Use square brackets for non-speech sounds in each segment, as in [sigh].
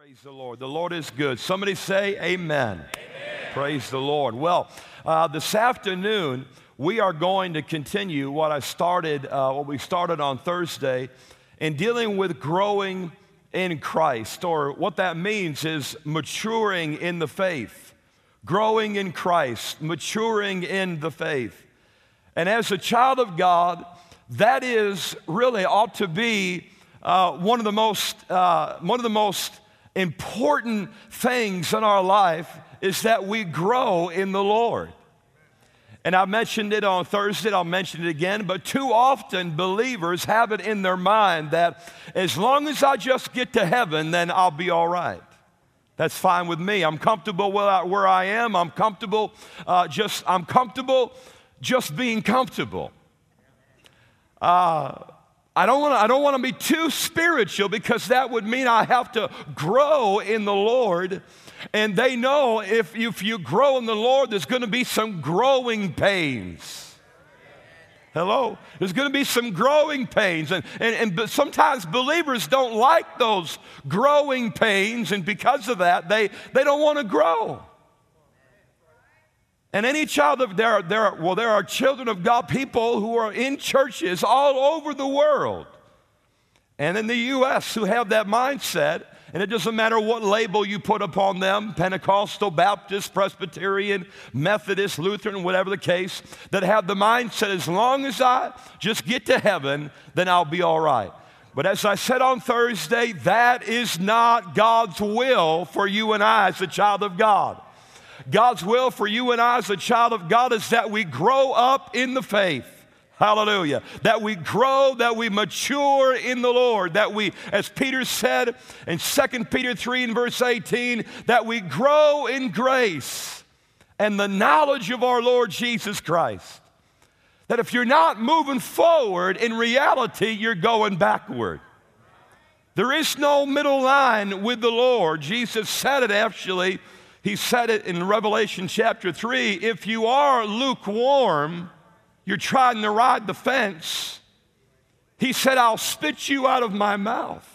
Praise the Lord. The Lord is good. Somebody say amen. amen. Praise the Lord. Well, uh, this afternoon, we are going to continue what I started, uh, what we started on Thursday, in dealing with growing in Christ, or what that means is maturing in the faith, growing in Christ, maturing in the faith. And as a child of God, that is really ought to be uh, one of the most, uh, one of the most important things in our life is that we grow in the Lord. And I mentioned it on Thursday, I'll mention it again, but too often believers have it in their mind that as long as I just get to heaven, then I'll be all right. That's fine with me. I'm comfortable where I am. I'm comfortable uh, just, I'm comfortable just being comfortable. Uh, I don't want to I don't want to be too spiritual because that would mean I have to grow in the Lord. And they know if, if you grow in the Lord, there's going to be some growing pains. Hello? There's going to be some growing pains. And, and, and sometimes believers don't like those growing pains, and because of that, they, they don't want to grow. And any child of there, there, well, there are children of God, people who are in churches all over the world and in the U.S. who have that mindset. And it doesn't matter what label you put upon them Pentecostal, Baptist, Presbyterian, Methodist, Lutheran, whatever the case that have the mindset as long as I just get to heaven, then I'll be all right. But as I said on Thursday, that is not God's will for you and I as a child of God. God's will for you and I as a child of God is that we grow up in the faith. Hallelujah. That we grow, that we mature in the Lord, that we, as Peter said in 2 Peter 3 and verse 18, that we grow in grace and the knowledge of our Lord Jesus Christ. That if you're not moving forward, in reality, you're going backward. There is no middle line with the Lord. Jesus said it actually he said it in Revelation chapter 3 if you are lukewarm, you're trying to ride the fence. He said, I'll spit you out of my mouth.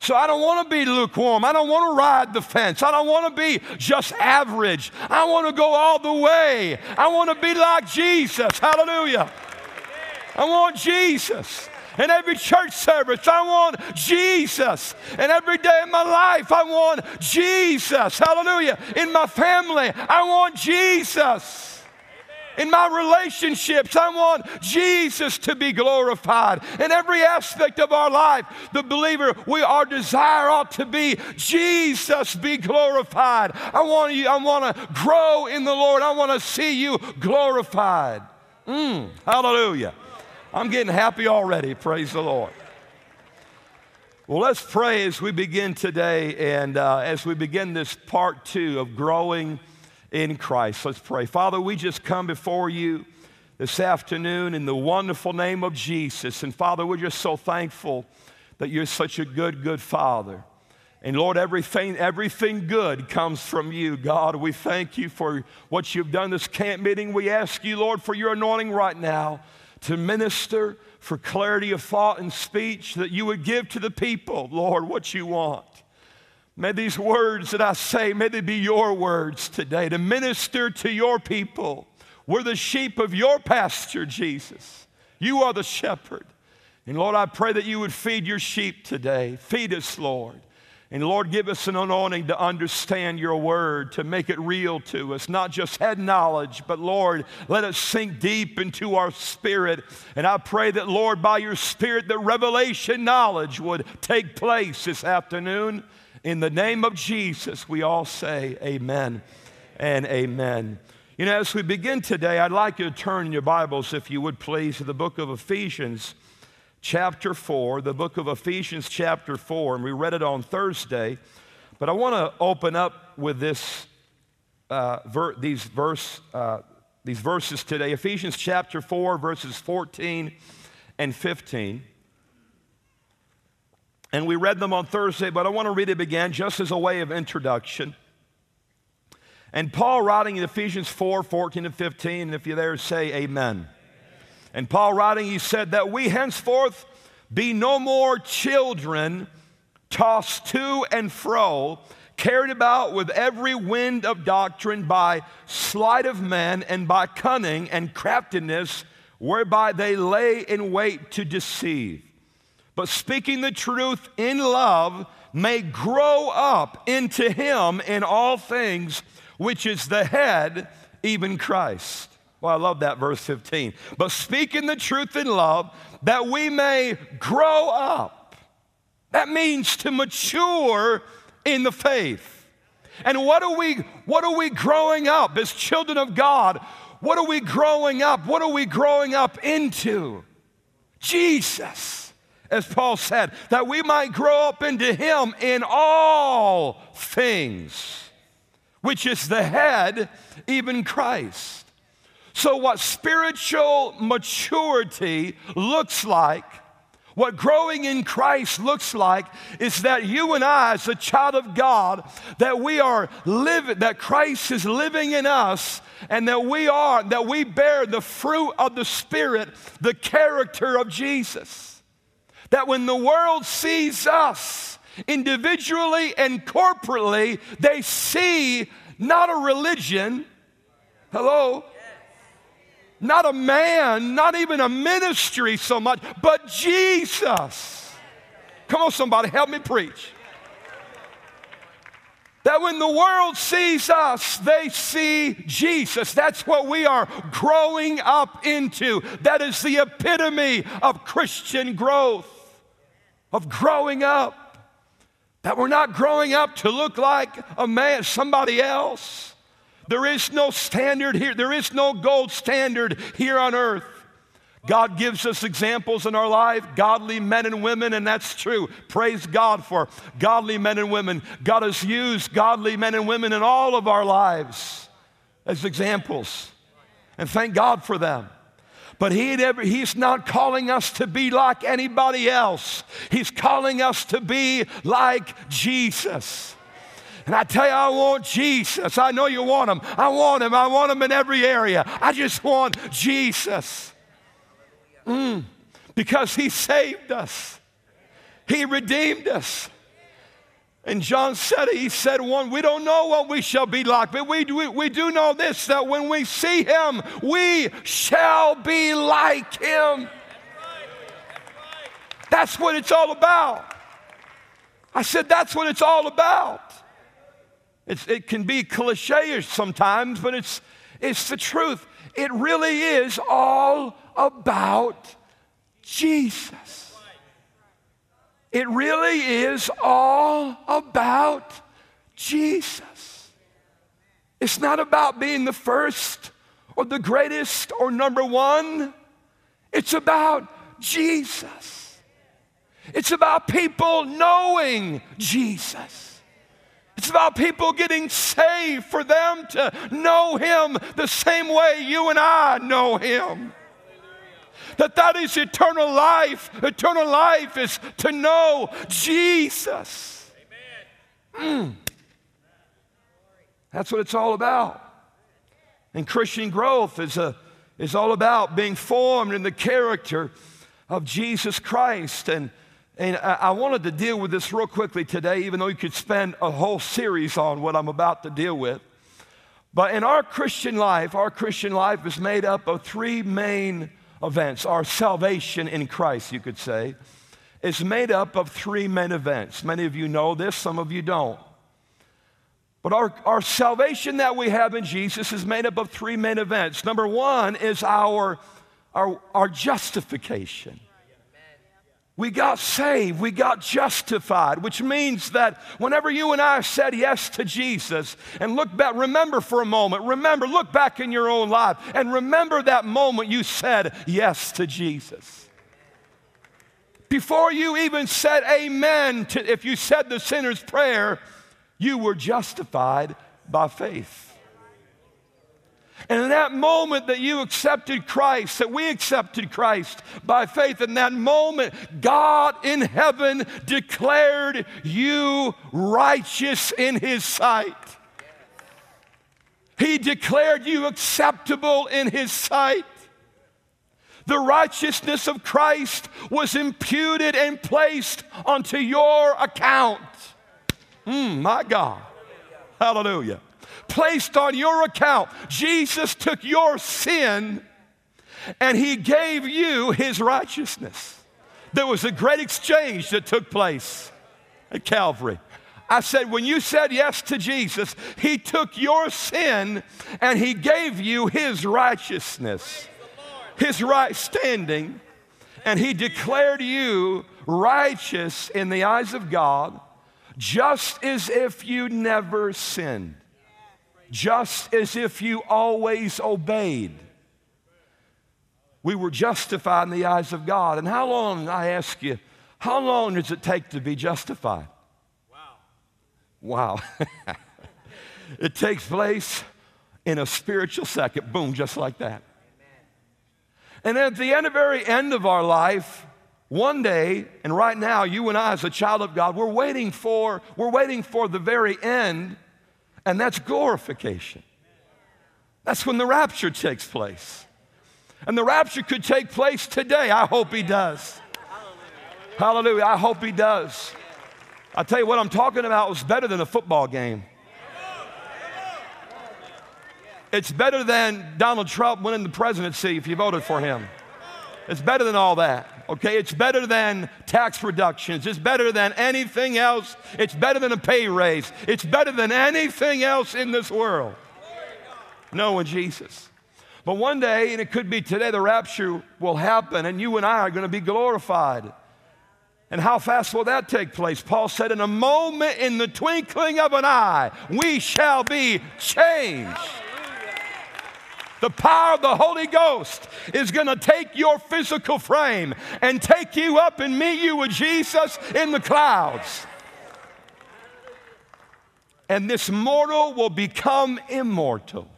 So I don't want to be lukewarm. I don't want to ride the fence. I don't want to be just average. I want to go all the way. I want to be like Jesus. Hallelujah. I want Jesus. In every church service, I want Jesus. And every day of my life, I want Jesus. Hallelujah. In my family, I want Jesus. In my relationships, I want Jesus to be glorified. In every aspect of our life, the believer, we our desire ought to be Jesus be glorified. I want you, I want to grow in the Lord. I want to see you glorified. Mm, hallelujah. I'm getting happy already. Praise the Lord. Well, let's pray as we begin today and uh, as we begin this part two of growing in Christ. Let's pray. Father, we just come before you this afternoon in the wonderful name of Jesus. And Father, we're just so thankful that you're such a good, good Father. And Lord, everything, everything good comes from you, God. We thank you for what you've done this camp meeting. We ask you, Lord, for your anointing right now to minister for clarity of thought and speech, that you would give to the people, Lord, what you want. May these words that I say, may they be your words today to minister to your people. We're the sheep of your pasture, Jesus. You are the shepherd. And Lord, I pray that you would feed your sheep today. Feed us, Lord. And Lord, give us an anointing to understand your word, to make it real to us, not just head knowledge, but Lord, let it sink deep into our spirit. And I pray that, Lord, by your spirit, the revelation knowledge would take place this afternoon. In the name of Jesus, we all say amen and amen. You know, as we begin today, I'd like you to turn your Bibles, if you would please, to the book of Ephesians chapter 4, the book of Ephesians, chapter 4, and we read it on Thursday. But I want to open up with this, uh, ver- these, verse, uh, these verses today Ephesians chapter 4, verses 14 and 15. And we read them on Thursday, but I want to read it again just as a way of introduction. And Paul writing in Ephesians 4 14 and 15, and if you're there, say amen. And Paul writing, he said that we henceforth be no more children tossed to and fro, carried about with every wind of doctrine by sleight of men and by cunning and craftiness, whereby they lay in wait to deceive. But speaking the truth in love may grow up into him in all things, which is the head, even Christ. Well, I love that verse 15. But speaking the truth in love, that we may grow up. That means to mature in the faith. And what are we what are we growing up as children of God? What are we growing up? What are we growing up into? Jesus, as Paul said, that we might grow up into him in all things, which is the head, even Christ. So, what spiritual maturity looks like, what growing in Christ looks like, is that you and I, as a child of God, that we are living, that Christ is living in us, and that we are, that we bear the fruit of the Spirit, the character of Jesus. That when the world sees us individually and corporately, they see not a religion, hello, not a man, not even a ministry so much, but Jesus. Come on, somebody, help me preach. That when the world sees us, they see Jesus. That's what we are growing up into. That is the epitome of Christian growth, of growing up. That we're not growing up to look like a man, somebody else. There is no standard here, there is no gold standard here on earth. God gives us examples in our life, godly men and women, and that's true. Praise God for godly men and women. God has used godly men and women in all of our lives as examples, and thank God for them. But he never, He's not calling us to be like anybody else. He's calling us to be like Jesus. And I tell you, I want Jesus. I know you want him. I want him. I want him in every area. I just want Jesus. Mm, because he saved us, he redeemed us. And John said, He said, one, we don't know what we shall be like, but we, we, we do know this that when we see Him, we shall be like Him. That's what it's all about. I said, That's what it's all about. It's, it can be cliche sometimes, but it's, it's the truth. It really is all about Jesus. It really is all about Jesus. It's not about being the first or the greatest or number one. It's about Jesus. It's about people knowing Jesus. It's about people getting saved for them to know Him the same way you and I know Him. That that is eternal life. Eternal life is to know Jesus. Mm. That's what it's all about. And Christian growth is, a, is all about being formed in the character of Jesus Christ. And and I wanted to deal with this real quickly today, even though you could spend a whole series on what I'm about to deal with. But in our Christian life, our Christian life is made up of three main events. Our salvation in Christ, you could say, is made up of three main events. Many of you know this, some of you don't. But our, our salvation that we have in Jesus is made up of three main events. Number one is our, our, our justification. We got saved, we got justified, which means that whenever you and I said yes to Jesus and look back, remember for a moment, remember, look back in your own life and remember that moment you said yes to Jesus. Before you even said amen to, if you said the sinner's prayer, you were justified by faith. And in that moment that you accepted Christ, that we accepted Christ by faith, in that moment, God in heaven declared you righteous in His sight. He declared you acceptable in His sight. the righteousness of Christ was imputed and placed onto your account. Mm, my God. Hallelujah. Placed on your account. Jesus took your sin and he gave you his righteousness. There was a great exchange that took place at Calvary. I said, when you said yes to Jesus, he took your sin and he gave you his righteousness his right standing, and he declared you righteous in the eyes of God, just as if you never sinned, just as if you always obeyed. We were justified in the eyes of God. And how long, I ask you, how long does it take to be justified? Wow. Wow. [laughs] it takes place in a spiritual second, boom, just like that. And at the end, very end of our life, one day, and right now, you and I, as a child of God, we're waiting for, we're waiting for the very end, and that's glorification. That's when the rapture takes place. And the rapture could take place today. I hope he does. Hallelujah. I hope he does. I tell you what I'm talking about was better than a football game. It's better than Donald Trump winning the presidency if you voted for him. It's better than all that, okay? It's better than tax reductions. It's better than anything else. It's better than a pay raise. It's better than anything else in this world. Knowing Jesus. But one day, and it could be today, the rapture will happen, and you and I are going to be glorified. And how fast will that take place? Paul said, In a moment, in the twinkling of an eye, we shall be changed. The power of the Holy Ghost is going to take your physical frame and take you up and meet you with Jesus in the clouds. And this mortal will become immortal.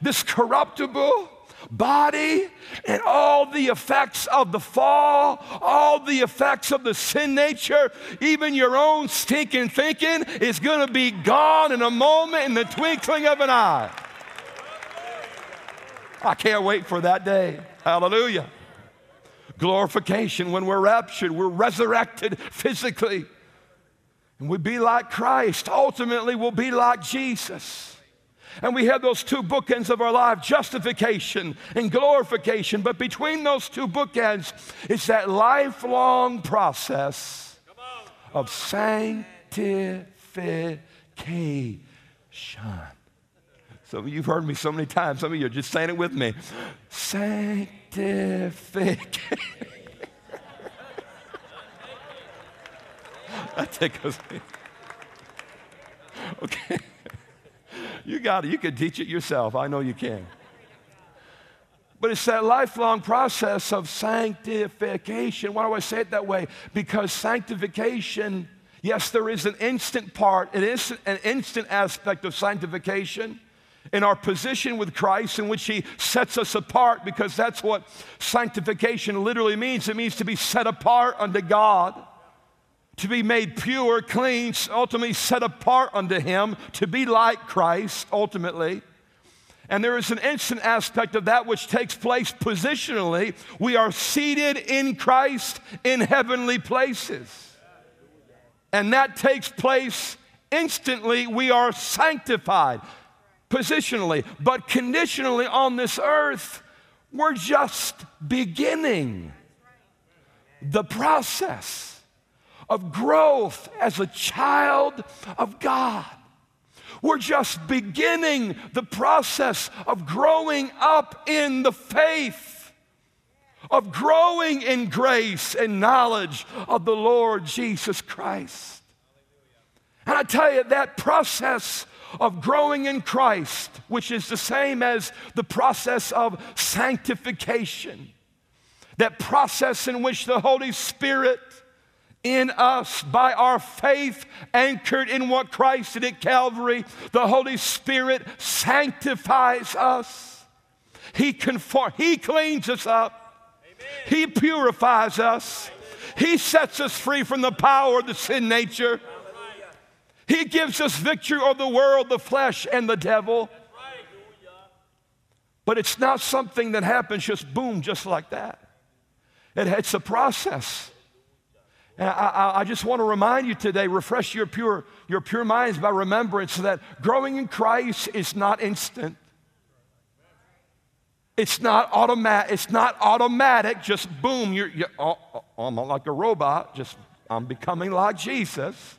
This corruptible body and all the effects of the fall, all the effects of the sin nature, even your own stinking thinking is going to be gone in a moment in the twinkling of an eye. I can't wait for that day. Hallelujah. Glorification, when we're raptured, we're resurrected physically. And we be like Christ. Ultimately, we'll be like Jesus. And we have those two bookends of our life justification and glorification. But between those two bookends is that lifelong process of sanctification. Some of you have heard me so many times. Some of you are just saying it with me. Sanctification. [laughs] that tickles me. [laughs] Okay. You got it. You can teach it yourself. I know you can. But it's that lifelong process of sanctification. Why do I say it that way? Because sanctification, yes, there is an instant part, it is an instant aspect of sanctification in our position with Christ, in which He sets us apart, because that's what sanctification literally means. It means to be set apart unto God, to be made pure, clean, ultimately set apart unto Him, to be like Christ, ultimately. And there is an instant aspect of that which takes place positionally. We are seated in Christ in heavenly places. And that takes place instantly. We are sanctified positionally, but conditionally on this earth, we're just beginning the process of growth as a child of God. We're just beginning the process of growing up in the faith, of growing in grace and knowledge of the Lord Jesus Christ. And I tell you, that process of growing in Christ, which is the same as the process of sanctification. That process in which the Holy Spirit in us by our faith anchored in what Christ did at Calvary, the Holy Spirit sanctifies us. He conform, He cleans us up. Amen. He purifies us. He sets us free from the power of the sin nature. He gives us victory over the world, the flesh, and the devil. But it's not something that happens just boom, just like that. It, it's a process. And I, I, I, just want to remind you today, refresh your pure, your pure minds by remembrance that growing in Christ is not instant. It's not automatic. It's not automatic. Just boom, you're, you're oh, oh, I'm like a robot. Just I'm becoming like Jesus.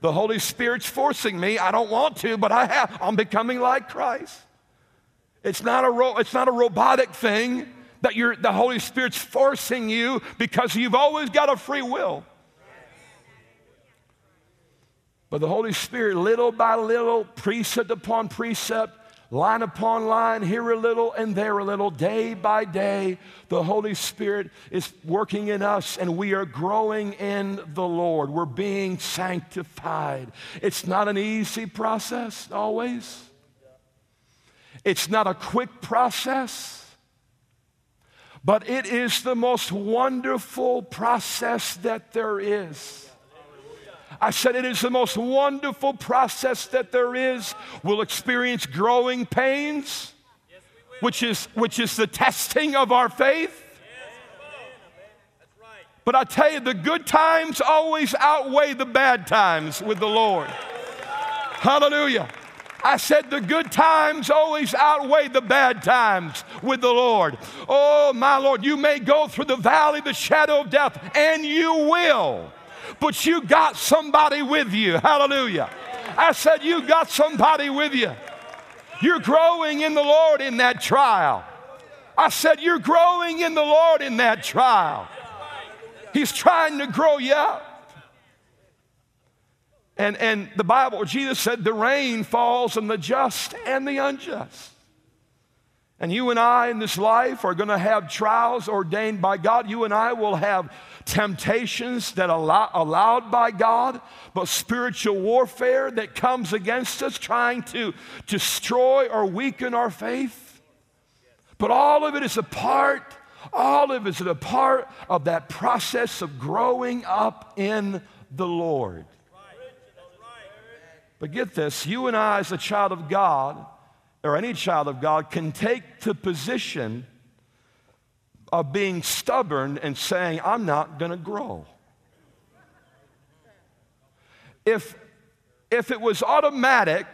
The Holy Spirit's forcing me. I don't want to, but I have. I'm becoming like Christ. It's not a, ro- it's not a robotic thing that you're, the Holy Spirit's forcing you because you've always got a free will. But the Holy Spirit, little by little, precept upon precept, line upon line, here a little and there a little, day by day, the Holy Spirit is working in us and we are growing in the Lord. We're being sanctified. It's not an easy process always, it's not a quick process. But it is the most wonderful process that there is. I said it is the most wonderful process that there is. We'll experience growing pains, which is, which is the testing of our faith. But I tell you, the good times always outweigh the bad times with the Lord. Hallelujah. I said the good times always outweigh the bad times with the Lord. Oh, my Lord, you may go through the valley the shadow of death, and you will, but you got somebody with you. Hallelujah. I said, You got somebody with you. You're growing in the Lord in that trial. I said, You're growing in the Lord in that trial. He's trying to grow you up. And, and the Bible, Jesus said, the rain falls on the just and the unjust. And you and I in this life are going to have trials ordained by God. You and I will have temptations that are allowed by God, but spiritual warfare that comes against us, trying to destroy or weaken our faith. But all of it is a part, all of it is a part of that process of growing up in the Lord. But get this you and I, as a child of God, or any child of God, can take the position of being stubborn and saying, I'm not going to grow. If, if it was automatic,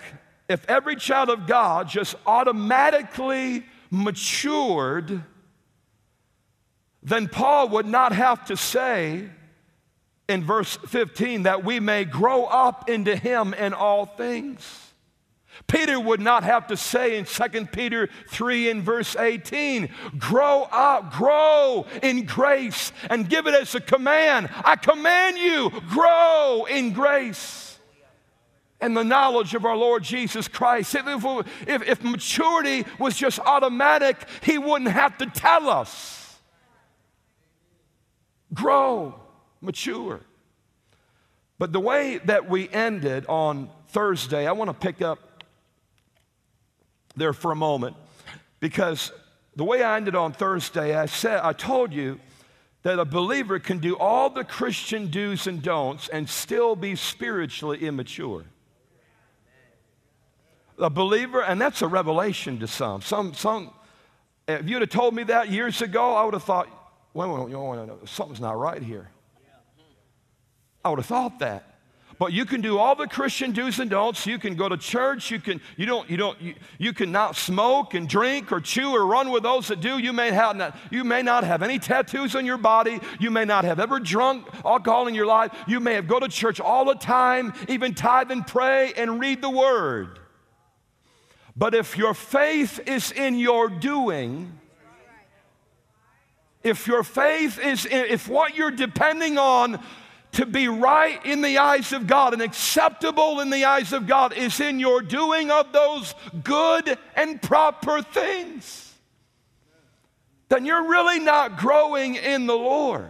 if every child of God just automatically matured, then Paul would not have to say, in verse 15 that we may grow up into him in all things. Peter would not have to say in 2 Peter 3 in verse 18, grow up, grow in grace, and give it as a command. I command you, grow in grace and the knowledge of our Lord Jesus Christ. If, if, if maturity was just automatic, he wouldn't have to tell us. Grow mature. But the way that we ended on Thursday, I want to pick up there for a moment because the way I ended on Thursday, I said, I told you that a believer can do all the Christian do's and don'ts and still be spiritually immature. A believer, and that's a revelation to some. Some, some. If you'd have told me that years ago, I would have thought, well, well something's not right here. I would have thought that. But you can do all the Christian do's and don'ts. You can go to church. You can you don't you don't you, you can not smoke and drink or chew or run with those that do. You may have not you may not have any tattoos on your body. You may not have ever drunk alcohol in your life. You may have go to church all the time, even tithe and pray and read the word. But if your faith is in your doing, if your faith is in, if what you're depending on to be right in the eyes of God and acceptable in the eyes of God is in your doing of those good and proper things, then you're really not growing in the Lord.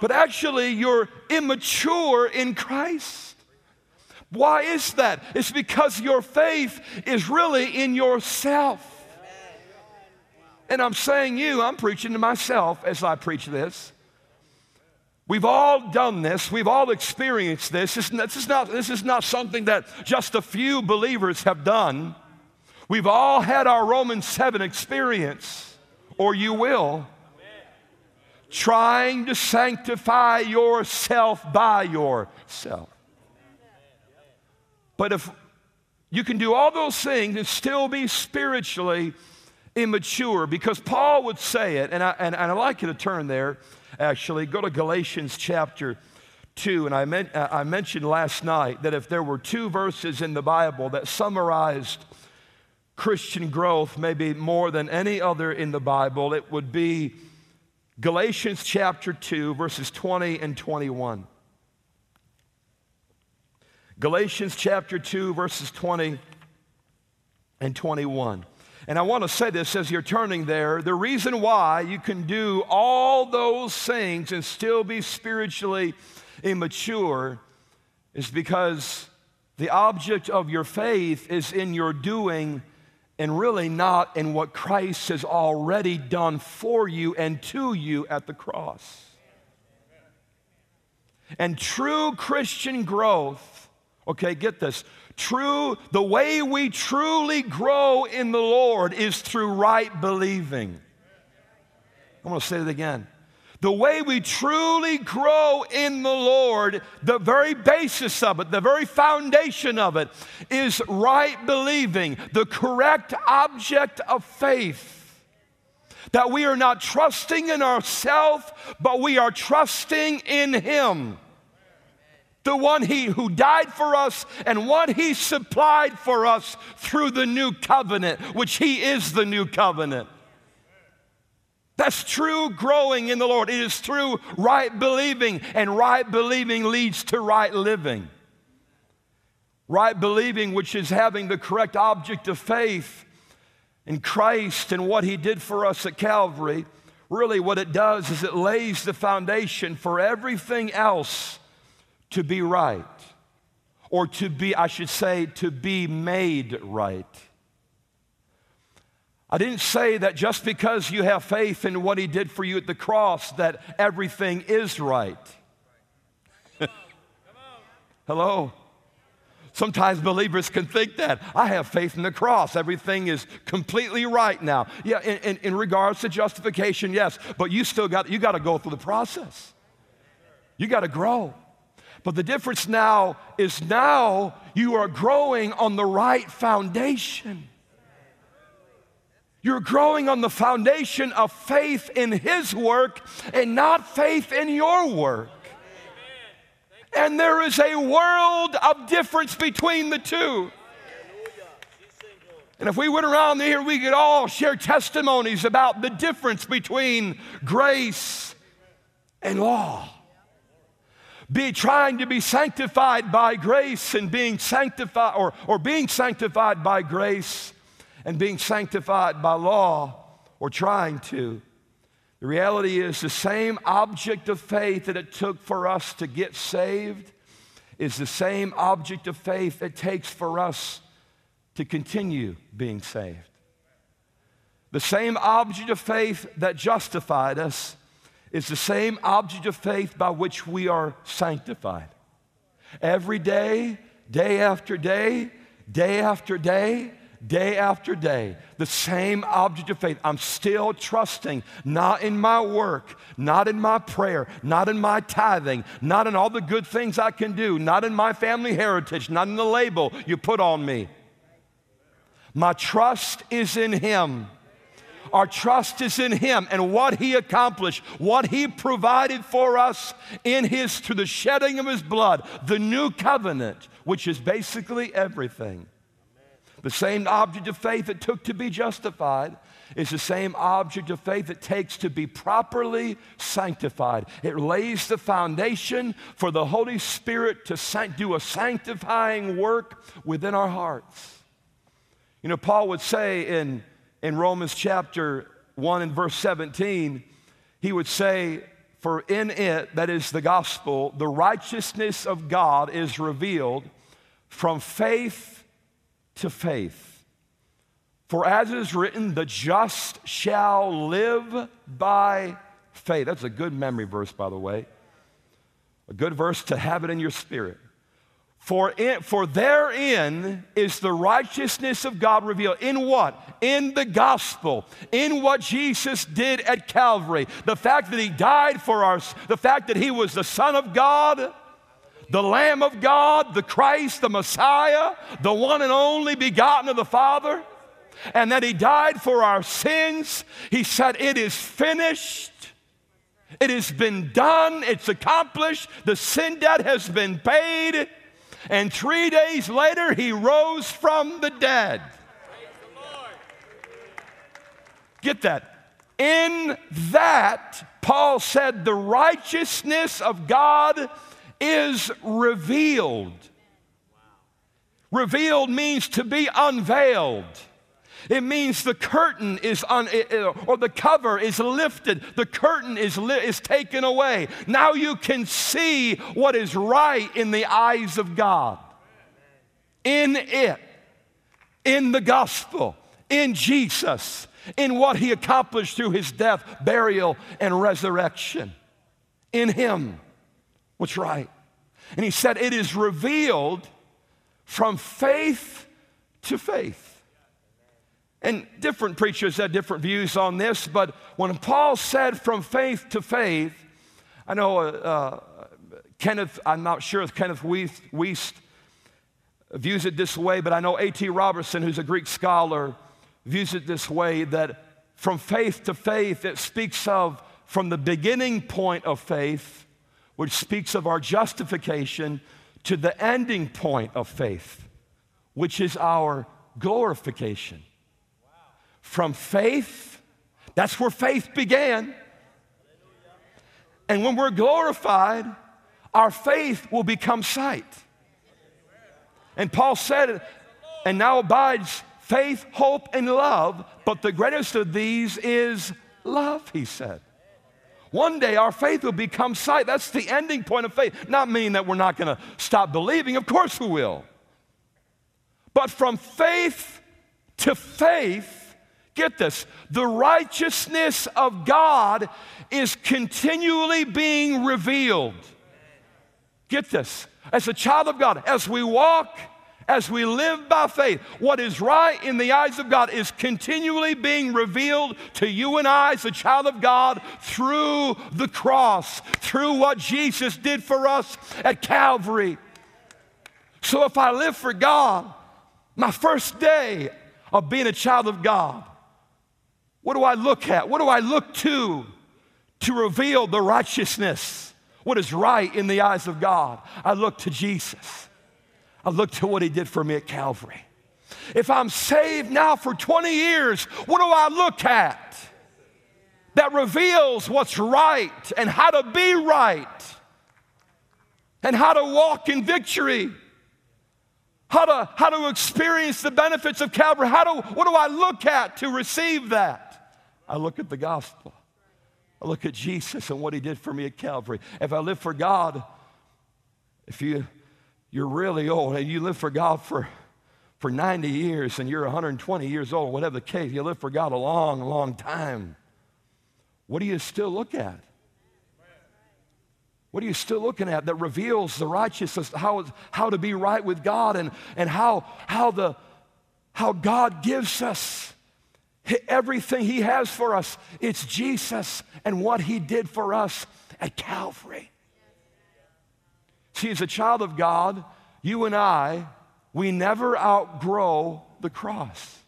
But actually, you're immature in Christ. Why is that? It's because your faith is really in yourself. And I'm saying you, I'm preaching to myself as I preach this. We've all done this. We've all experienced this. This, this, is not, this is not something that just a few believers have done. We've all had our Romans 7 experience, or you will, trying to sanctify yourself by yourself. But if you can do all those things and still be spiritually immature, because Paul would say it, and I, and, and I like you to turn there actually. Go to Galatians chapter 2. And I, meant, uh, I mentioned last night that if there were two verses in the Bible that summarized Christian growth, maybe more than any other in the Bible, it would be Galatians chapter 2, verses 20 and 21. Galatians chapter 2, verses 20 and 21. And I want to say this as you're turning there the reason why you can do all those things and still be spiritually immature is because the object of your faith is in your doing and really not in what Christ has already done for you and to you at the cross. And true Christian growth, okay, get this. True, the way we truly grow in the Lord is through right believing. I'm going to say it again. The way we truly grow in the Lord, the very basis of it, the very foundation of it, is right believing, the correct object of faith. That we are not trusting in ourselves, but we are trusting in Him the one he who died for us and what he supplied for us through the new covenant, which he is the new covenant. That's true growing in the Lord. It is through right believing, and right believing leads to right living. Right believing, which is having the correct object of faith in Christ and what he did for us at Calvary, really what it does is it lays the foundation for everything else to be right, or to be, I should say, to be made right. I didn't say that just because you have faith in what he did for you at the cross, that everything is right. [laughs] Hello? Sometimes believers can think that. I have faith in the cross. Everything is completely right now. Yeah, in, in, in regards to justification, yes, but you still got, you got to go through the process. You got to grow. But the difference now is now you are growing on the right foundation. You're growing on the foundation of faith in His work and not faith in your work. And there is a world of difference between the two. And if we went around here, we could all share testimonies about the difference between grace and law be trying to be sanctified by grace and being sanctified or, or being sanctified by grace and being sanctified by law or trying to. The reality is the same object of faith that it took for us to get saved is the same object of faith it takes for us to continue being saved. The same object of faith that justified us is the same object of faith by which we are sanctified. Every day, day after day, day after day, day after day, the same object of faith. I'm still trusting, not in my work, not in my prayer, not in my tithing, not in all the good things I can do, not in my family heritage, not in the label you put on me. My trust is in Him. Our trust is in Him and what He accomplished, what He provided for us in His, through the shedding of His blood, the new covenant, which is basically everything. The same object of faith it took to be justified is the same object of faith it takes to be properly sanctified. It lays the foundation for the Holy Spirit to do a sanctifying work within our hearts. You know, Paul would say in in Romans chapter 1 and verse 17, he would say, For in it, that is the gospel, the righteousness of God is revealed from faith to faith. For as it is written, the just shall live by faith. That's a good memory verse, by the way. A good verse to have it in your spirit. For, in, for therein is the righteousness of God revealed. In what? In the gospel. In what Jesus did at Calvary. The fact that he died for us, the fact that he was the Son of God, the Lamb of God, the Christ, the Messiah, the one and only begotten of the Father, and that he died for our sins. He said, It is finished. It has been done. It's accomplished. The sin debt has been paid. And three days later, he rose from the dead. Get that. In that, Paul said, the righteousness of God is revealed. Revealed means to be unveiled. It means the curtain is on, or the cover is lifted. The curtain is, li- is taken away. Now you can see what is right in the eyes of God. In it, in the gospel, in Jesus, in what he accomplished through his death, burial, and resurrection. In him, what's right. And he said, It is revealed from faith to faith. And different preachers had different views on this, but when Paul said from faith to faith, I know uh, uh, Kenneth, I'm not sure if Kenneth Wuest views it this way, but I know A.T. Robertson, who's a Greek scholar, views it this way that from faith to faith, it speaks of from the beginning point of faith, which speaks of our justification, to the ending point of faith, which is our glorification from faith. That's where faith began. And when we're glorified, our faith will become sight. And Paul said, and now abides faith, hope, and love, but the greatest of these is love, he said. One day our faith will become sight. That's the ending point of faith. Not meaning that we're not going to stop believing, of course we will. But from faith to faith, Get this the righteousness of God is continually being revealed. Get this. As a child of God, as we walk, as we live by faith, what is right in the eyes of God is continually being revealed to you and I as a child of God through the cross, through what Jesus did for us at Calvary. So if I live for God, my first day of being a child of God, what do I look at? What do I look to to reveal the righteousness, what is right in the eyes of God? I look to Jesus. I look to what he did for me at Calvary. If I'm saved now for 20 years, what do I look at that reveals what's right and how to be right and how to walk in victory? How to, how to experience the benefits of Calvary? How do, what do I look at to receive that? I look at the gospel. I look at Jesus and what he did for me at Calvary. If I live for God, if you, you're really old and you live for God for, for 90 years and you're 120 years old, whatever the case, you live for God a long, long time, what do you still look at? What are you still looking at that reveals the righteousness, how, how to be right with God and, and how, how, the, how God gives us Everything He has for us, it's Jesus and what He did for us at Calvary. See, as a child of God, you and I, we never outgrow the cross.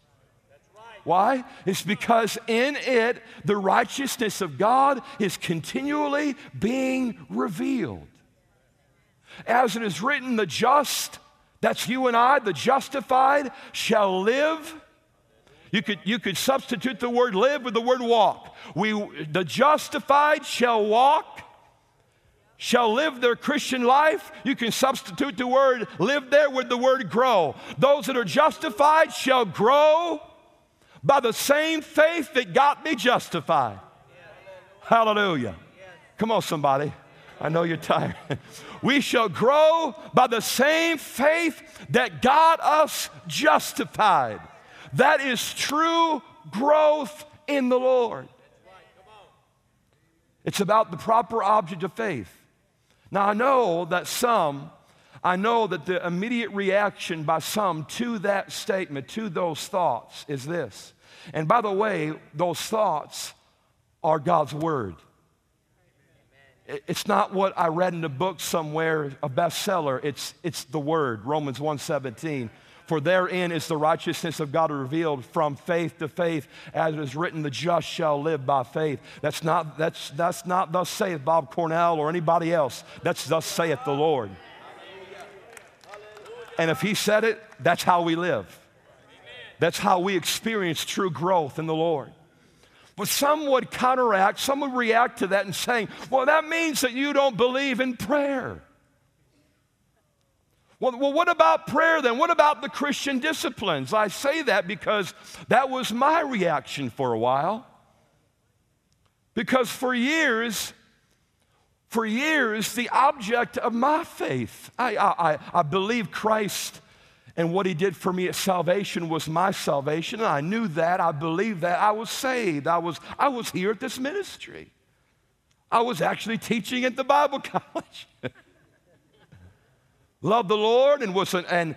Why? It's because in it, the righteousness of God is continually being revealed. As it is written, the just, that's you and I, the justified, shall live you could, you could substitute the word live with the word walk. We, the justified shall walk, shall live their Christian life. You can substitute the word live there with the word grow. Those that are justified shall grow by the same faith that got me justified. Hallelujah. Come on, somebody. I know you're tired. [laughs] we shall grow by the same faith that got us justified. That is true growth in the Lord. It's about the proper object of faith. Now, I know that some I know that the immediate reaction by some to that statement, to those thoughts, is this. And by the way, those thoughts are God's Word. It's not what I read in a book somewhere, a bestseller. It's, it's the Word, Romans 1.17. For therein is the righteousness of God revealed from faith to faith, as it is written, the just shall live by faith. That's not, that's, that's not thus saith Bob Cornell or anybody else. That's thus saith the Lord. And if he said it, that's how we live. That's how we experience true growth in the Lord. But some would counteract, some would react to that and saying, well, that means that you don't believe in prayer. Well, well, what about prayer then? What about the Christian disciplines? I say that because that was my reaction for a while. Because for years, for years, the object of my faith, I, I, I believe Christ and what he did for me at salvation was my salvation. And I knew that. I believed that. I was saved. I was, I was here at this ministry. I was actually teaching at the Bible [laughs] college. Loved the Lord and, was an, and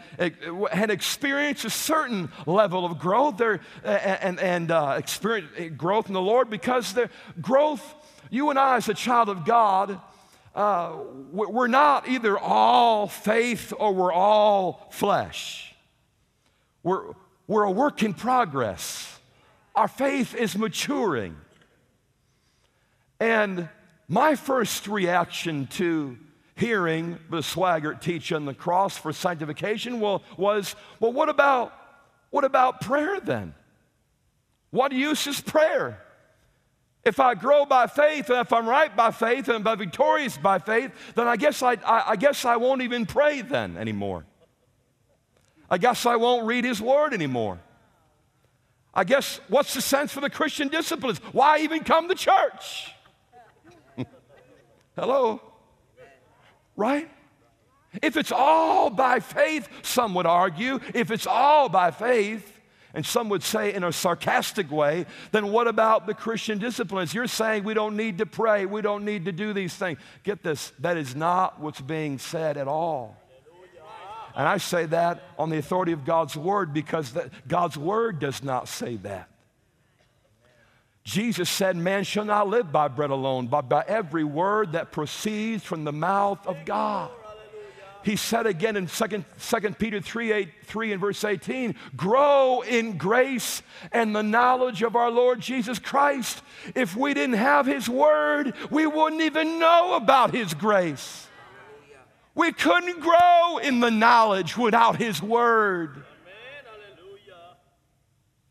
had experienced a certain level of growth there and, and uh, experienced growth in the Lord because the growth, you and I as a child of God, uh, we're not either all faith or we're all flesh. We're, we're a work in progress. Our faith is maturing. And my first reaction to hearing the Swaggart teach on the cross for sanctification well, was, well, what about, what about prayer then? What use is prayer? If I grow by faith, and if I'm right by faith, and I'm victorious by faith, then I guess I, I, I guess I won't even pray then anymore. I guess I won't read His Word anymore. I guess what's the sense for the Christian disciplines? Why even come to church? [laughs] Hello? Right? If it's all by faith, some would argue, if it's all by faith, and some would say in a sarcastic way, then what about the Christian disciplines? You're saying we don't need to pray, we don't need to do these things. Get this, that is not what's being said at all. And I say that on the authority of God's word because God's word does not say that. Jesus said, Man shall not live by bread alone, but by every word that proceeds from the mouth of God. He said again in 2, 2 Peter 3, 8, 3 and verse 18, grow in grace and the knowledge of our Lord Jesus Christ. If we didn't have his word, we wouldn't even know about his grace. We couldn't grow in the knowledge without his word.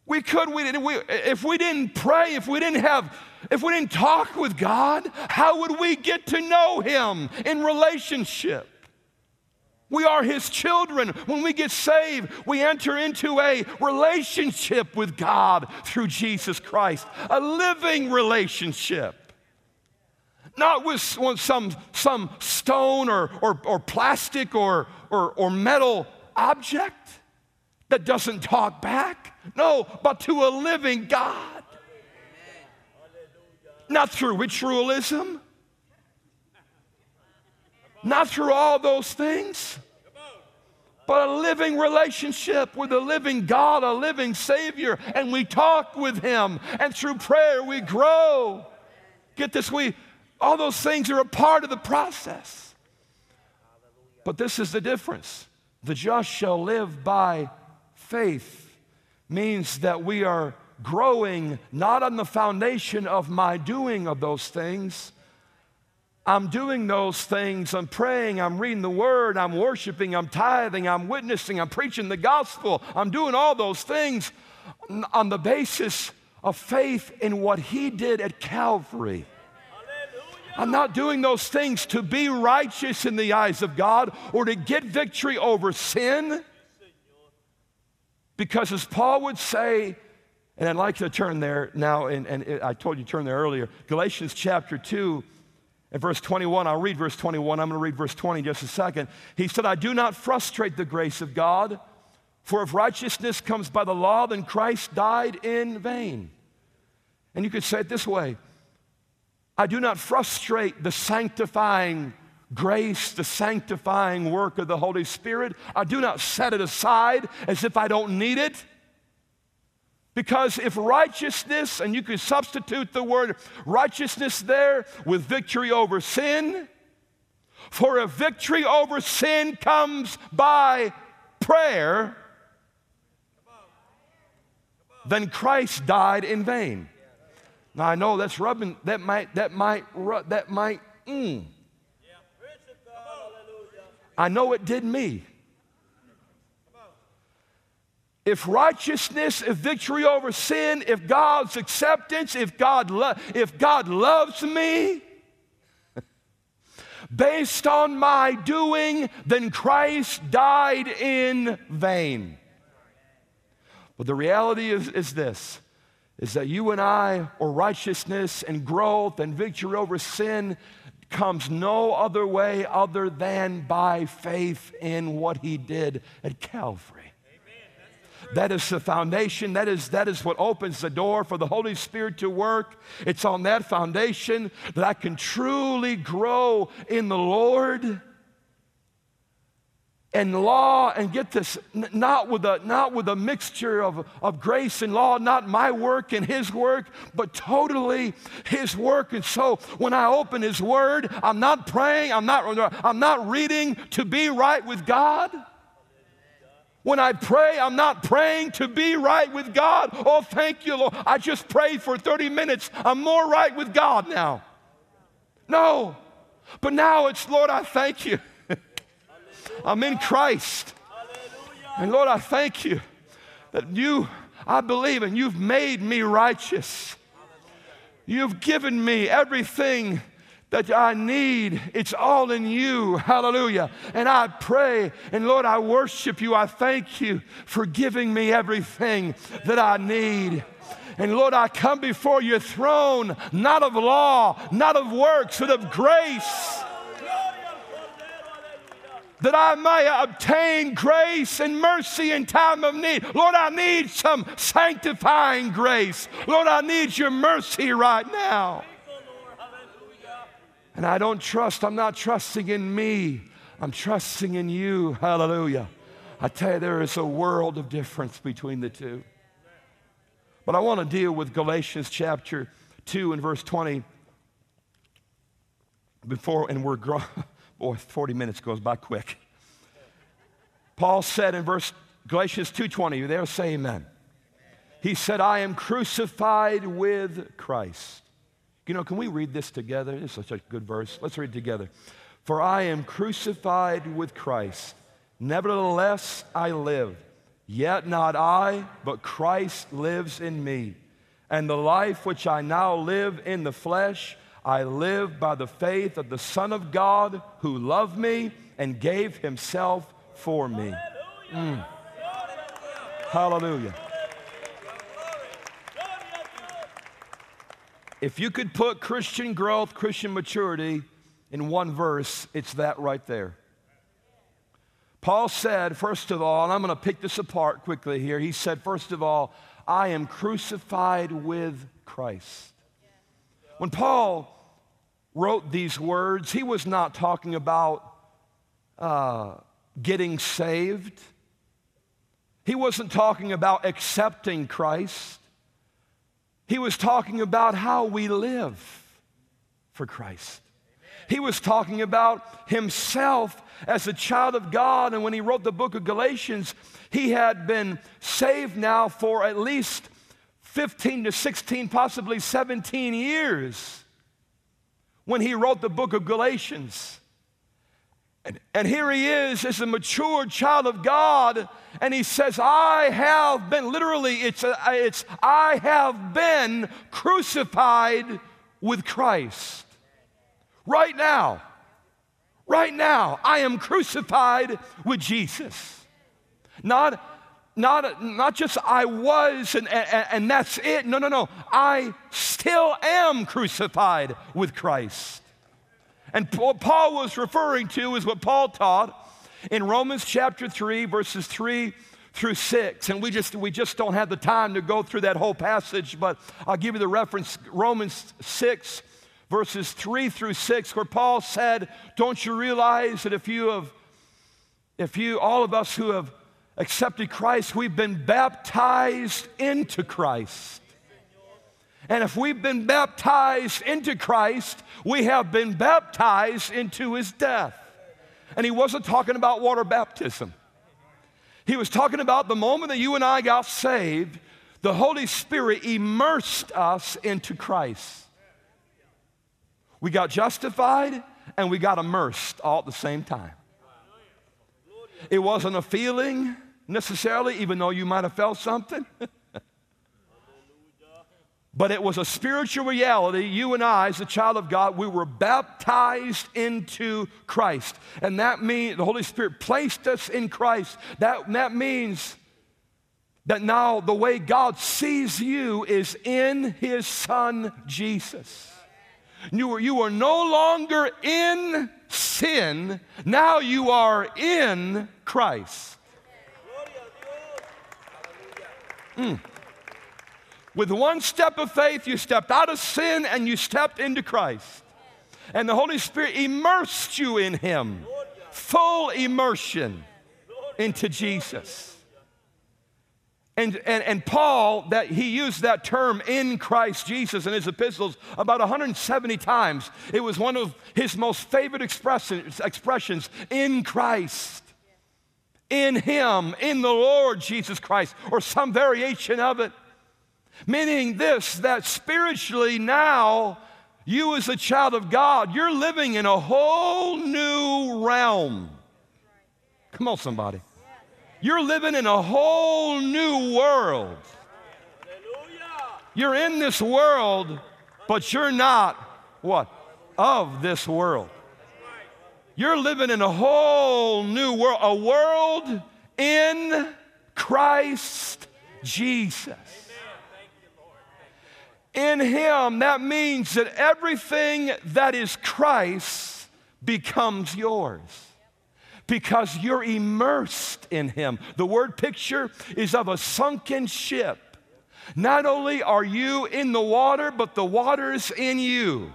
We could, we, we, if we didn't pray, if we didn't have, if we didn't talk with God, how would we get to know Him in relationship? We are His children. When we get saved, we enter into a relationship with God through Jesus Christ, a living relationship. Not with some, some stone or, or, or plastic or, or, or metal object that doesn't talk back. No, but to a living God. Not through ritualism, not through all those things, but a living relationship with a living God, a living Savior, and we talk with Him, and through prayer we grow. Get this, we all those things are a part of the process. But this is the difference. The just shall live by faith means that we are growing not on the foundation of my doing of those things. I'm doing those things. I'm praying. I'm reading the word. I'm worshiping. I'm tithing. I'm witnessing. I'm preaching the gospel. I'm doing all those things on the basis of faith in what he did at Calvary. I'm not doing those things to be righteous in the eyes of God or to get victory over sin. Because as Paul would say, and I'd like to turn there now, and, and I told you to turn there earlier, Galatians chapter 2 and verse 21. I'll read verse 21. I'm going to read verse 20 in just a second. He said, I do not frustrate the grace of God, for if righteousness comes by the law, then Christ died in vain. And you could say it this way I do not frustrate the sanctifying grace, the sanctifying work of the Holy Spirit. I do not set it aside as if I don't need it. Because if righteousness, and you could substitute the word righteousness there with victory over sin, for if victory over sin comes by prayer, then Christ died in vain. Now I know that's rubbing, that might, that might, that might, mm. I know it did me. If righteousness, if victory over sin, if God's acceptance, if God, lo- if God loves me, based on my doing, then Christ died in vain. But the reality is, is this is that you and I, or righteousness and growth and victory over sin, comes no other way other than by faith in what he did at Calvary. That is the foundation. That is, that is what opens the door for the Holy Spirit to work. It's on that foundation that I can truly grow in the Lord and law and get this not with a not with a mixture of, of grace and law not my work and his work but totally his work and so when i open his word i'm not praying i'm not i'm not reading to be right with god when I pray, I'm not praying to be right with God. Oh, thank you, Lord. I just prayed for 30 minutes. I'm more right with God now. No. But now it's, Lord, I thank you. I'm in Christ. And Lord, I thank you that you, I believe, and you've made me righteous. You've given me everything that I need. It's all in you. Hallelujah. And I pray, and Lord, I worship you. I thank you for giving me everything that I need. And Lord, I come before your throne, not of law, not of works, but of grace that I may obtain grace and mercy in time of need. Lord, I need some sanctifying grace. Lord, I need your mercy right now. And I don't trust, I'm not trusting in me, I'm trusting in you. Hallelujah. I tell you, there is a world of difference between the two. But I want to deal with Galatians chapter 2 and verse 20 before, and we're growing. [laughs] Boy, 40 minutes goes by quick. Paul said in verse Galatians 2:20, you there say amen. He said, I am crucified with Christ. You know, can we read this together? It's such a good verse. Let's read together. For I am crucified with Christ. Nevertheless, I live. Yet not I, but Christ lives in me. And the life which I now live in the flesh, I live by the faith of the Son of God who loved me and gave himself for me. Mm. Hallelujah. If you could put Christian growth, Christian maturity in one verse, it's that right there. Paul said, first of all, and I'm going to pick this apart quickly here. He said, first of all, I am crucified with Christ. When Paul wrote these words, he was not talking about uh, getting saved. He wasn't talking about accepting Christ. He was talking about how we live for Christ. He was talking about himself as a child of God. And when he wrote the book of Galatians, he had been saved now for at least 15 to 16, possibly 17 years when he wrote the book of Galatians. And, and, here he is as a mature child of God, and he says, I have been, literally, it's, a, it's I have been crucified with Christ. Right now, right now, I am crucified with Jesus. Not not, not just I was and, and, and that's it. No, no, no. I still am crucified with Christ. And what Paul was referring to is what Paul taught in Romans chapter 3, verses 3 through 6. And we just, we just don't have the time to go through that whole passage, but I'll give you the reference Romans 6, verses 3 through 6, where Paul said, Don't you realize that if you have, if you, all of us who have accepted Christ, we've been baptized into Christ. And if we've been baptized into Christ, we have been baptized into his death. And he wasn't talking about water baptism. He was talking about the moment that you and I got saved, the Holy Spirit immersed us into Christ. We got justified and we got immersed all at the same time. It wasn't a feeling necessarily, even though you might have felt something. [laughs] but it was a spiritual reality. You and I, as a child of God, we were baptized into Christ. And that means the Holy Spirit placed us in Christ. That, that means that now the way God sees you is in His Son, Jesus. You are, you are no longer in sin, now you are in Christ. Mm. With one step of faith, you stepped out of sin and you stepped into Christ. And the Holy Spirit immersed you in Him. Full immersion into Jesus. And, and, and Paul, that he used that term in Christ Jesus in his epistles about 170 times. It was one of his most favorite expressions, expressions in Christ, in Him, in the Lord Jesus Christ, or some variation of it. Meaning this, that spiritually now, you as a child of God, you're living in a whole new realm. Come on, somebody. You're living in a whole new world. You're in this world, but you're not what? Of this world. You're living in a whole new world, a world in Christ Jesus. In Him, that means that everything that is Christ becomes yours because you're immersed in Him. The word picture is of a sunken ship. Not only are you in the water, but the water's in you.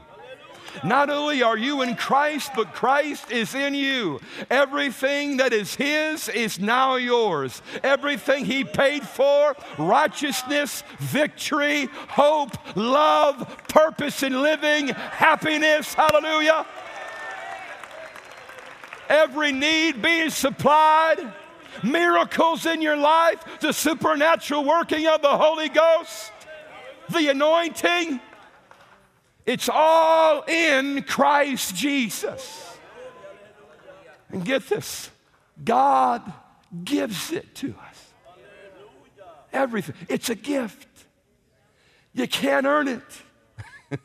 Not only are you in Christ, but Christ is in you. Everything that is His is now yours. Everything He paid for righteousness, victory, hope, love, purpose in living, happiness hallelujah every need being supplied, miracles in your life, the supernatural working of the Holy Ghost, the anointing. It's all in Christ Jesus. And get this God gives it to us. Everything. It's a gift. You can't earn it. [laughs]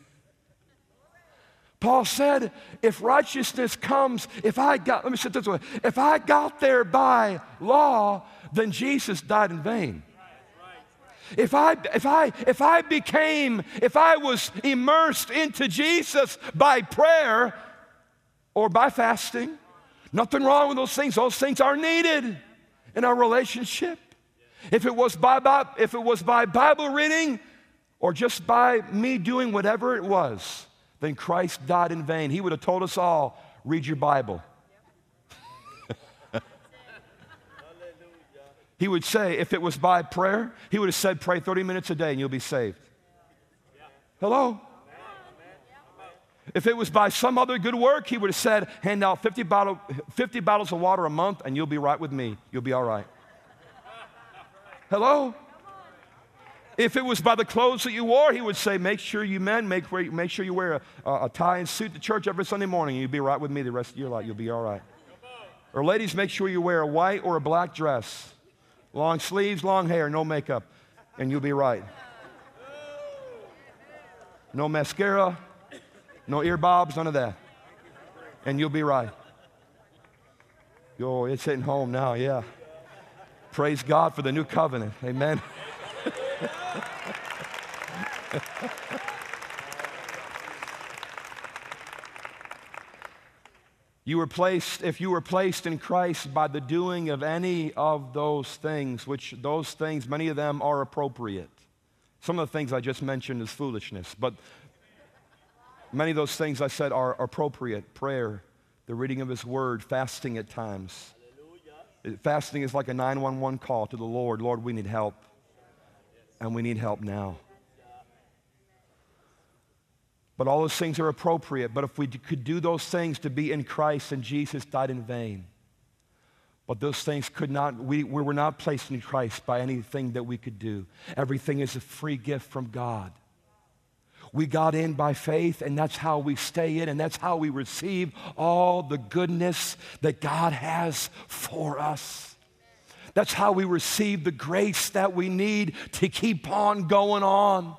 Paul said, if righteousness comes, if I got, let me say this way, if I got there by law, then Jesus died in vain. If I, if, I, if I became, if I was immersed into Jesus by prayer or by fasting, nothing wrong with those things. Those things are needed in our relationship. If it was by, by if it was by Bible reading or just by me doing whatever it was, then Christ died in vain. He would have told us all, read your Bible. He would say, if it was by prayer, he would have said, pray 30 minutes a day and you'll be saved. Hello? If it was by some other good work, he would have said, hand out 50, bottle, 50 bottles of water a month and you'll be right with me. You'll be all right. Hello? If it was by the clothes that you wore, he would say, make sure you men, make, make sure you wear a, a tie and suit to church every Sunday morning. And you'll be right with me the rest of your life. You'll be all right. Or ladies, make sure you wear a white or a black dress. Long sleeves, long hair, no makeup, and you'll be right. No mascara, no earbobs, none of that. And you'll be right. Yo, it's hitting home now, yeah. Praise God for the new covenant. Amen. [laughs] you were placed, if you were placed in Christ by the doing of any of those things, which those things, many of them are appropriate. Some of the things I just mentioned is foolishness, but Many of those things I said are appropriate prayer, the reading of His Word, fasting at times. Fasting is like a 911 call to the Lord Lord, we need help. And we need help now. But all those things are appropriate. But if we could do those things to be in Christ and Jesus died in vain. But those things could not, we, we were not placed in Christ by anything that we could do. Everything is a free gift from God. We got in by faith, and that's how we stay in, and that's how we receive all the goodness that God has for us. That's how we receive the grace that we need to keep on going on.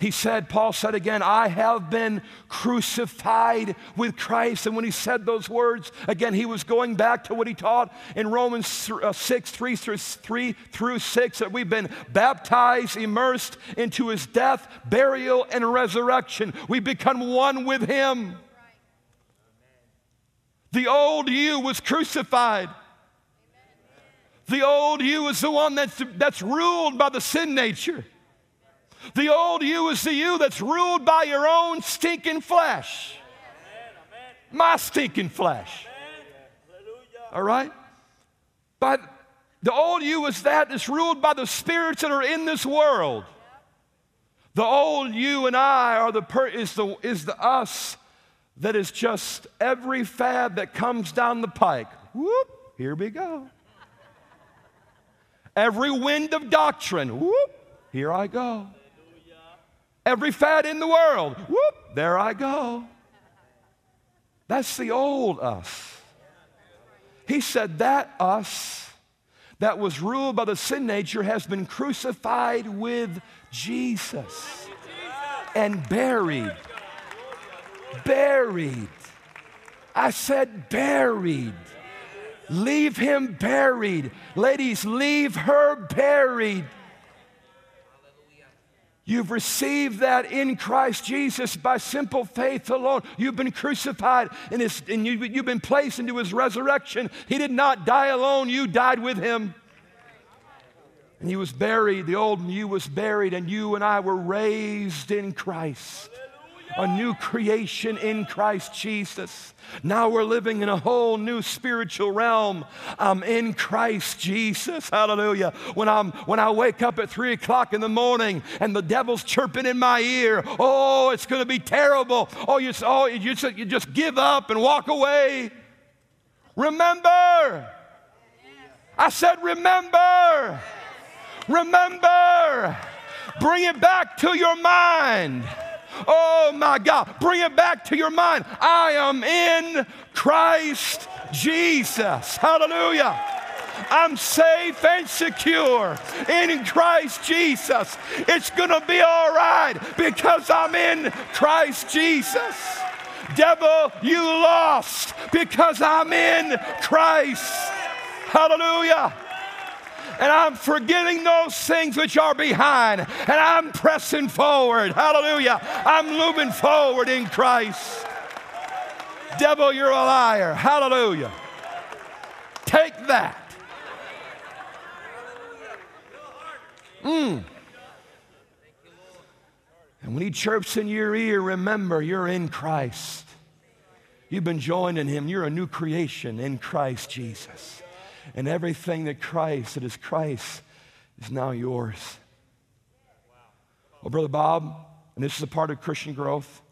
He said, Paul said again, I have been crucified with Christ. And when he said those words, again, he was going back to what he taught in Romans uh, 6, 3 through, 3 through 6, that we've been baptized, immersed into his death, burial, and resurrection. We become one with him. The old you was crucified. The old you is the one that's, that's ruled by the sin nature. The old you is the you that's ruled by your own stinking flesh. My stinking flesh. All right? But the old you is that that's ruled by the spirits that are in this world. The old you and I are the per, is the is the us that is just every fad that comes down the pike. Whoop, here we go. Every wind of doctrine, whoop, here I go. Every fad in the world, whoop, there I go. That's the old us. He said that us that was ruled by the sin nature has been crucified with Jesus and buried. Buried. I said buried. Leave him buried. Ladies, leave her buried. You've received that in Christ Jesus by simple faith alone. You've been crucified his, and you, you've been placed into his resurrection. He did not die alone, you died with him. And he was buried, the old you was buried, and you and I were raised in Christ a new creation in Christ Jesus. Now we're living in a whole new spiritual realm um, in Christ Jesus. Hallelujah. When, I'm, when I wake up at three o'clock in the morning and the devil's chirping in my ear, oh, it's going to be terrible. Oh, you, oh you, just, you just give up and walk away. Remember. I said, remember. Remember. Bring it back to your mind. Oh my God, bring it back to your mind. I am in Christ Jesus. Hallelujah. I'm safe and secure in Christ Jesus. It's going to be all right because I'm in Christ Jesus. Devil, you lost because I'm in Christ. Hallelujah and I'm forgetting those things which are behind, and I'm pressing forward. Hallelujah. I'm moving forward in Christ. Devil, you're a liar. Hallelujah. Take that. Mm. And when he chirps in your ear, remember you're in Christ. You've been joined in him. You're a new creation in Christ Jesus and everything that Christ, that is Christ, is now yours. Well, Brother Bob, and this is a part of Christian growth.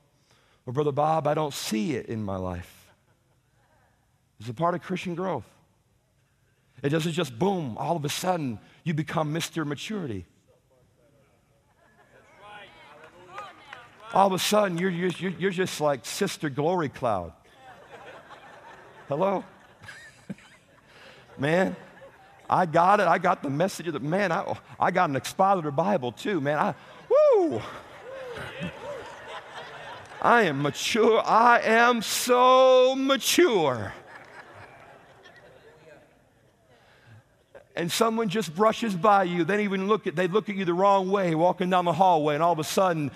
Well, Brother Bob, I don't see it in my life. It's a part of Christian growth. It doesn't just boom, all of a sudden you become Mr. Maturity. All of a sudden you're, you're, you're just like Sister Glory Cloud. Hello? Man. I got it. I got the message of the man. I, I got an expositor Bible too, man. I, woo. I am mature. I am so mature. And someone just brushes by you. They even look at they look at you the wrong way, walking down the hallway, and all of a sudden,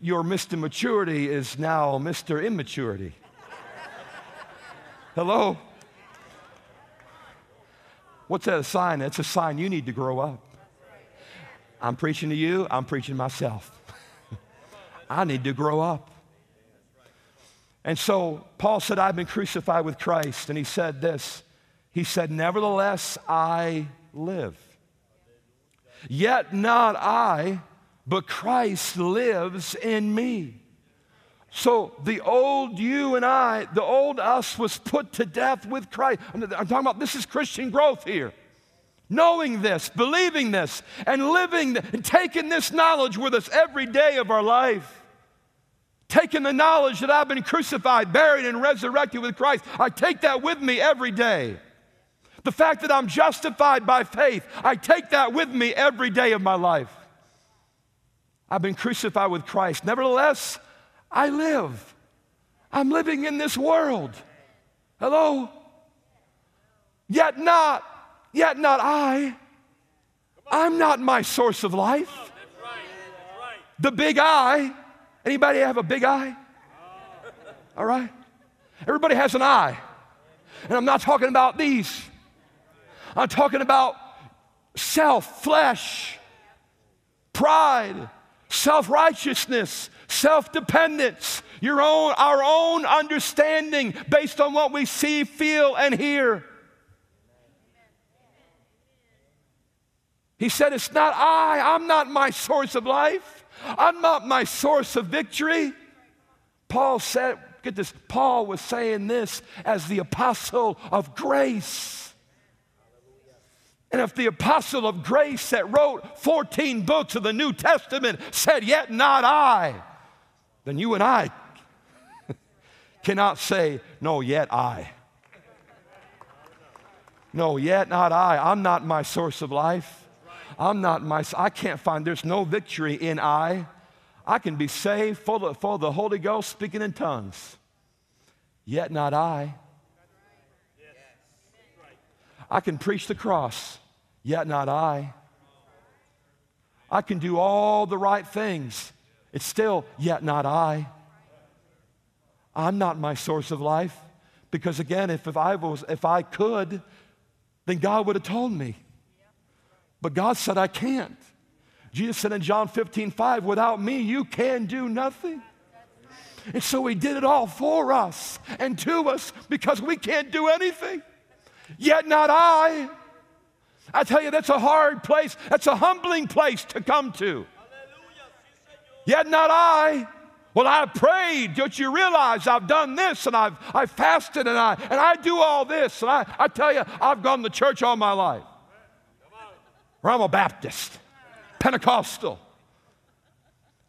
your Mr. Maturity is now Mr. Immaturity. Hello? What's that a sign? That's a sign you need to grow up. I'm preaching to you, I'm preaching myself. [laughs] I need to grow up. And so Paul said, I've been crucified with Christ. And he said this He said, Nevertheless, I live. Yet not I, but Christ lives in me. So the old you and I, the old us was put to death with Christ. I'm talking about this is Christian growth here. Knowing this, believing this, and living and taking this knowledge with us every day of our life. Taking the knowledge that I've been crucified, buried, and resurrected with Christ. I take that with me every day. The fact that I'm justified by faith, I take that with me every day of my life. I've been crucified with Christ. Nevertheless, I live. I'm living in this world. Hello? Yet not, yet not I. I'm not my source of life. The big I. Anybody have a big eye? All right? Everybody has an eye. And I'm not talking about these. I'm talking about self, flesh, pride, self righteousness, self dependence, your own, our own understanding based on what we see, feel, and hear. He said, It's not I, I'm not my source of life, I'm not my source of victory. Paul said, Get this, Paul was saying this as the apostle of grace. And if the apostle of grace that wrote 14 books of the New Testament said, Yet not I, then you and I [laughs] cannot say, No, yet I. No, yet not I. I'm not my source of life. I'm not my, I can't find, there's no victory in I. I can be saved, full of, full of the Holy Ghost, speaking in tongues. Yet not I. I can preach the cross yet not I. I can do all the right things. It's still, yet not I. I'm not my source of life. Because again, if, if, I, was, if I could, then God would have told me. But God said, I can't. Jesus said in John 15, 5, without me, you can do nothing. And so he did it all for us and to us because we can't do anything. Yet not I. I tell you, that's a hard place. That's a humbling place to come to. Yet not I. Well, I prayed. Don't you realize I've done this and I've, I've fasted and I, and I do all this. And I, I tell you, I've gone to church all my life. Or I'm a Baptist, Pentecostal.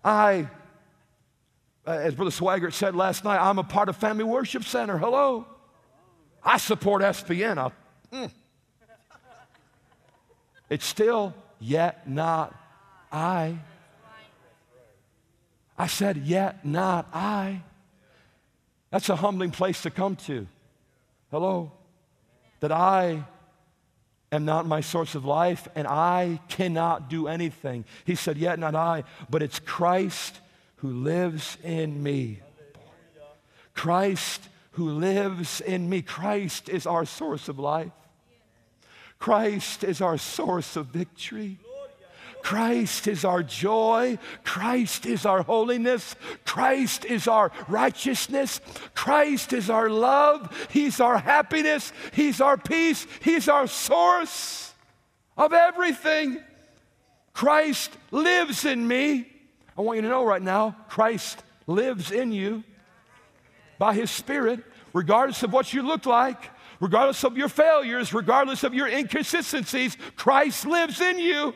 I, as Brother Swaggart said last night, I'm a part of Family Worship Center. Hello. I support SBN. I, mm. It's still yet not I. I said, yet not I. That's a humbling place to come to. Hello? That I am not my source of life and I cannot do anything. He said, Yet not I, but it's Christ who lives in me. Christ who lives in me. Christ is our source of life. Christ is our source of victory. Christ is our joy. Christ is our holiness. Christ is our righteousness. Christ is our love. He's our happiness. He's our peace. He's our source of everything. Christ lives in me. I want you to know right now Christ lives in you by His Spirit, regardless of what you look like regardless of your failures, regardless of your inconsistencies, Christ lives in you.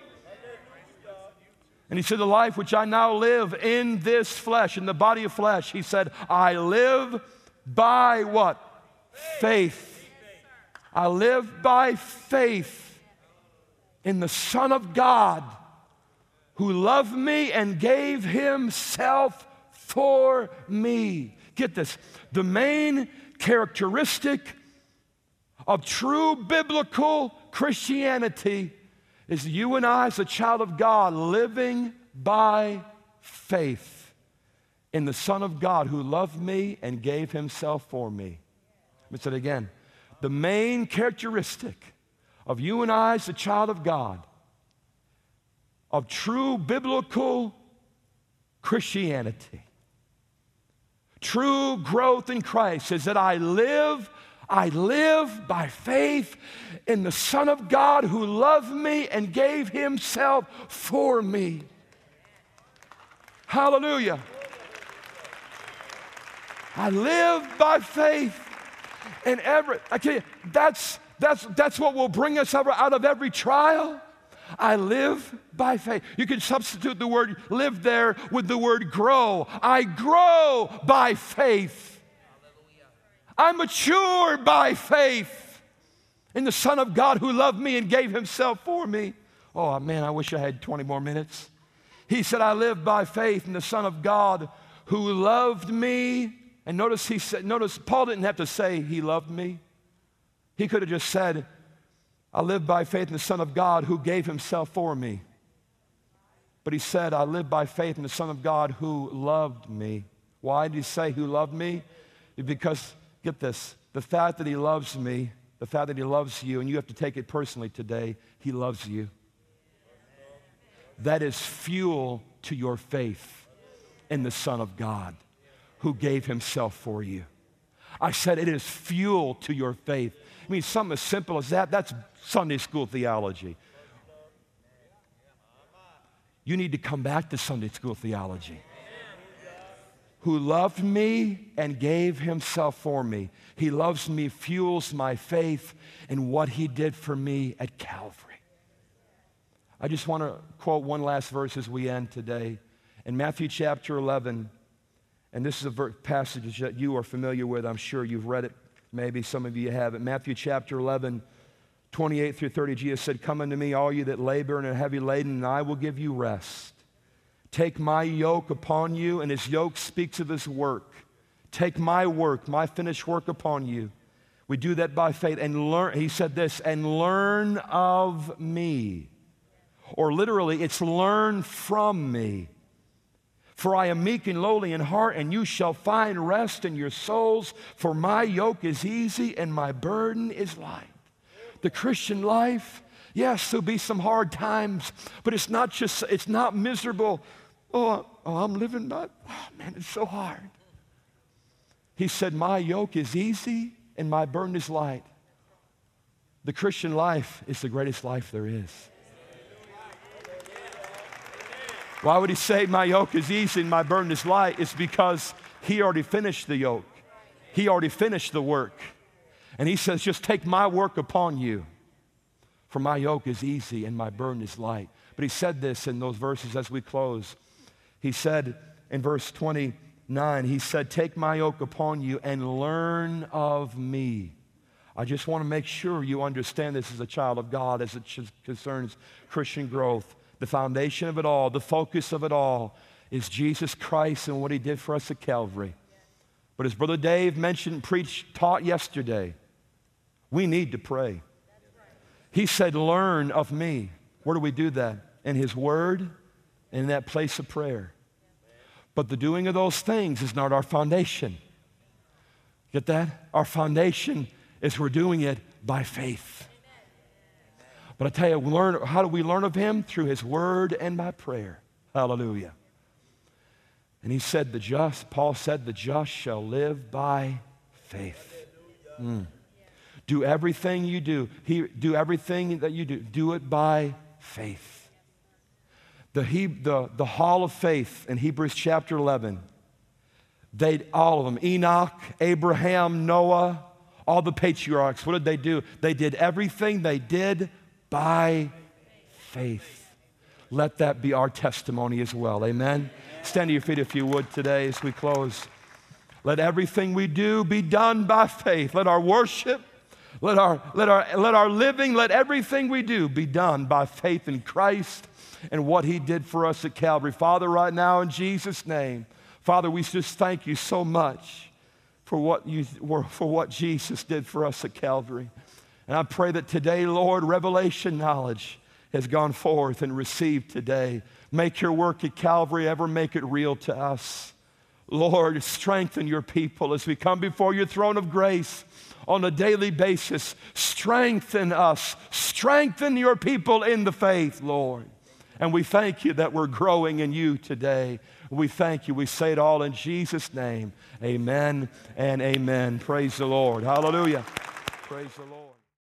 And he said, The life which I now live in this flesh, in the body of flesh, he said, I live by what? Faith. I live by faith in the Son of God who loved me and gave himself for me. Get this the main characteristic of true biblical Christianity is you and I, as a child of God, living by faith in the Son of God who loved me and gave himself for me. Let me say it again. The main characteristic of you and I, as a child of God, of true biblical Christianity. True growth in Christ is that I live, I live by faith in the Son of God who loved me and gave himself for me. Hallelujah. I live by faith in every, I tell you, that's, that's, that's what will bring us out of every trial. I live by faith. You can substitute the word live there with the word grow. I grow by faith. I mature by faith in the Son of God who loved me and gave himself for me. Oh man, I wish I had 20 more minutes. He said, I live by faith in the Son of God who loved me. And notice he said, notice Paul didn't have to say he loved me. He could have just said, I live by faith in the Son of God who gave himself for me. But he said, I live by faith in the Son of God who loved me. Why did he say who loved me? Because, get this, the fact that he loves me, the fact that he loves you, and you have to take it personally today, he loves you. That is fuel to your faith in the Son of God who gave himself for you. I said it is fuel to your faith. I mean, something as simple as that, that's Sunday school theology. You need to come back to Sunday school theology. Who loved me and gave himself for me. He loves me, fuels my faith in what he did for me at Calvary. I just want to quote one last verse as we end today. In Matthew chapter 11, and this is a passage that you are familiar with, I'm sure you've read it, maybe some of you have it. Matthew chapter 11, 28 through 30, Jesus said, Come unto me, all you that labor and are heavy laden, and I will give you rest. Take my yoke upon you, and his yoke speaks of his work. Take my work, my finished work upon you. We do that by faith and learn, he said this, and learn of me. Or literally, it's learn from me. For I am meek and lowly in heart, and you shall find rest in your souls. For my yoke is easy and my burden is light the Christian life, yes, there'll be some hard times, but it's not just, it's not miserable. Oh, oh I'm living by, oh man, it's so hard. He said, My yoke is easy and my burden is light. The Christian life is the greatest life there is. Why would he say, My yoke is easy and my burden is light? It's because he already finished the yoke, he already finished the work. And he says, Just take my work upon you, for my yoke is easy and my burden is light. But he said this in those verses as we close. He said in verse 29, He said, Take my yoke upon you and learn of me. I just want to make sure you understand this as a child of God as it concerns Christian growth. The foundation of it all, the focus of it all, is Jesus Christ and what he did for us at Calvary. But as Brother Dave mentioned, preached, taught yesterday, we need to pray. He said, Learn of me. Where do we do that? In His Word, in that place of prayer. But the doing of those things is not our foundation. Get that? Our foundation is we're doing it by faith. But I tell you, learn, how do we learn of Him? Through His Word and by prayer. Hallelujah. And He said, the just, Paul said, the just shall live by faith. Mm. Do everything you do. He, do everything that you do. Do it by faith. The, he, the, the hall of faith in Hebrews chapter 11, they, all of them, Enoch, Abraham, Noah, all the patriarchs, what did they do? They did everything they did by faith. Let that be our testimony as well. Amen. Stand to your feet if you would today as we close. Let everything we do be done by faith. Let our worship, let our, let, our, let our living, let everything we do be done by faith in Christ and what He did for us at Calvary. Father, right now, in Jesus' name, Father, we just thank you so much for what, you, for what Jesus did for us at Calvary. And I pray that today, Lord, revelation knowledge has gone forth and received today. Make your work at Calvary ever make it real to us. Lord, strengthen your people as we come before your throne of grace on a daily basis. Strengthen us. Strengthen your people in the faith, Lord. And we thank you that we're growing in you today. We thank you. We say it all in Jesus' name. Amen and amen. Praise the Lord. Hallelujah. Praise the Lord.